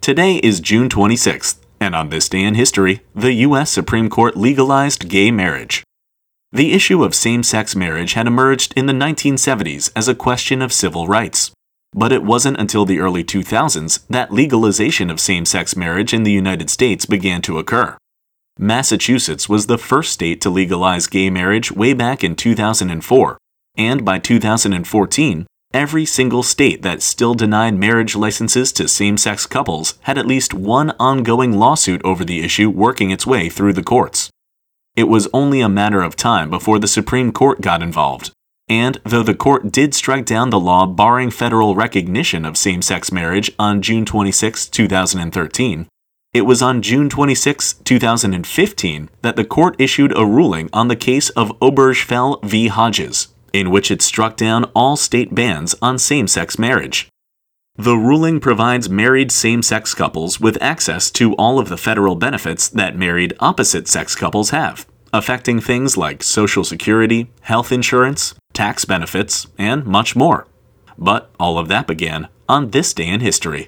Today is June 26th, and on this day in history, the U.S. Supreme Court legalized gay marriage. The issue of same sex marriage had emerged in the 1970s as a question of civil rights. But it wasn't until the early 2000s that legalization of same sex marriage in the United States began to occur. Massachusetts was the first state to legalize gay marriage way back in 2004, and by 2014, every single state that still denied marriage licenses to same sex couples had at least one ongoing lawsuit over the issue working its way through the courts. It was only a matter of time before the Supreme Court got involved, and though the court did strike down the law barring federal recognition of same sex marriage on June 26, 2013, it was on June 26, 2015, that the court issued a ruling on the case of Obergefell v. Hodges, in which it struck down all state bans on same sex marriage. The ruling provides married same sex couples with access to all of the federal benefits that married opposite sex couples have, affecting things like Social Security, health insurance, tax benefits, and much more. But all of that began on this day in history.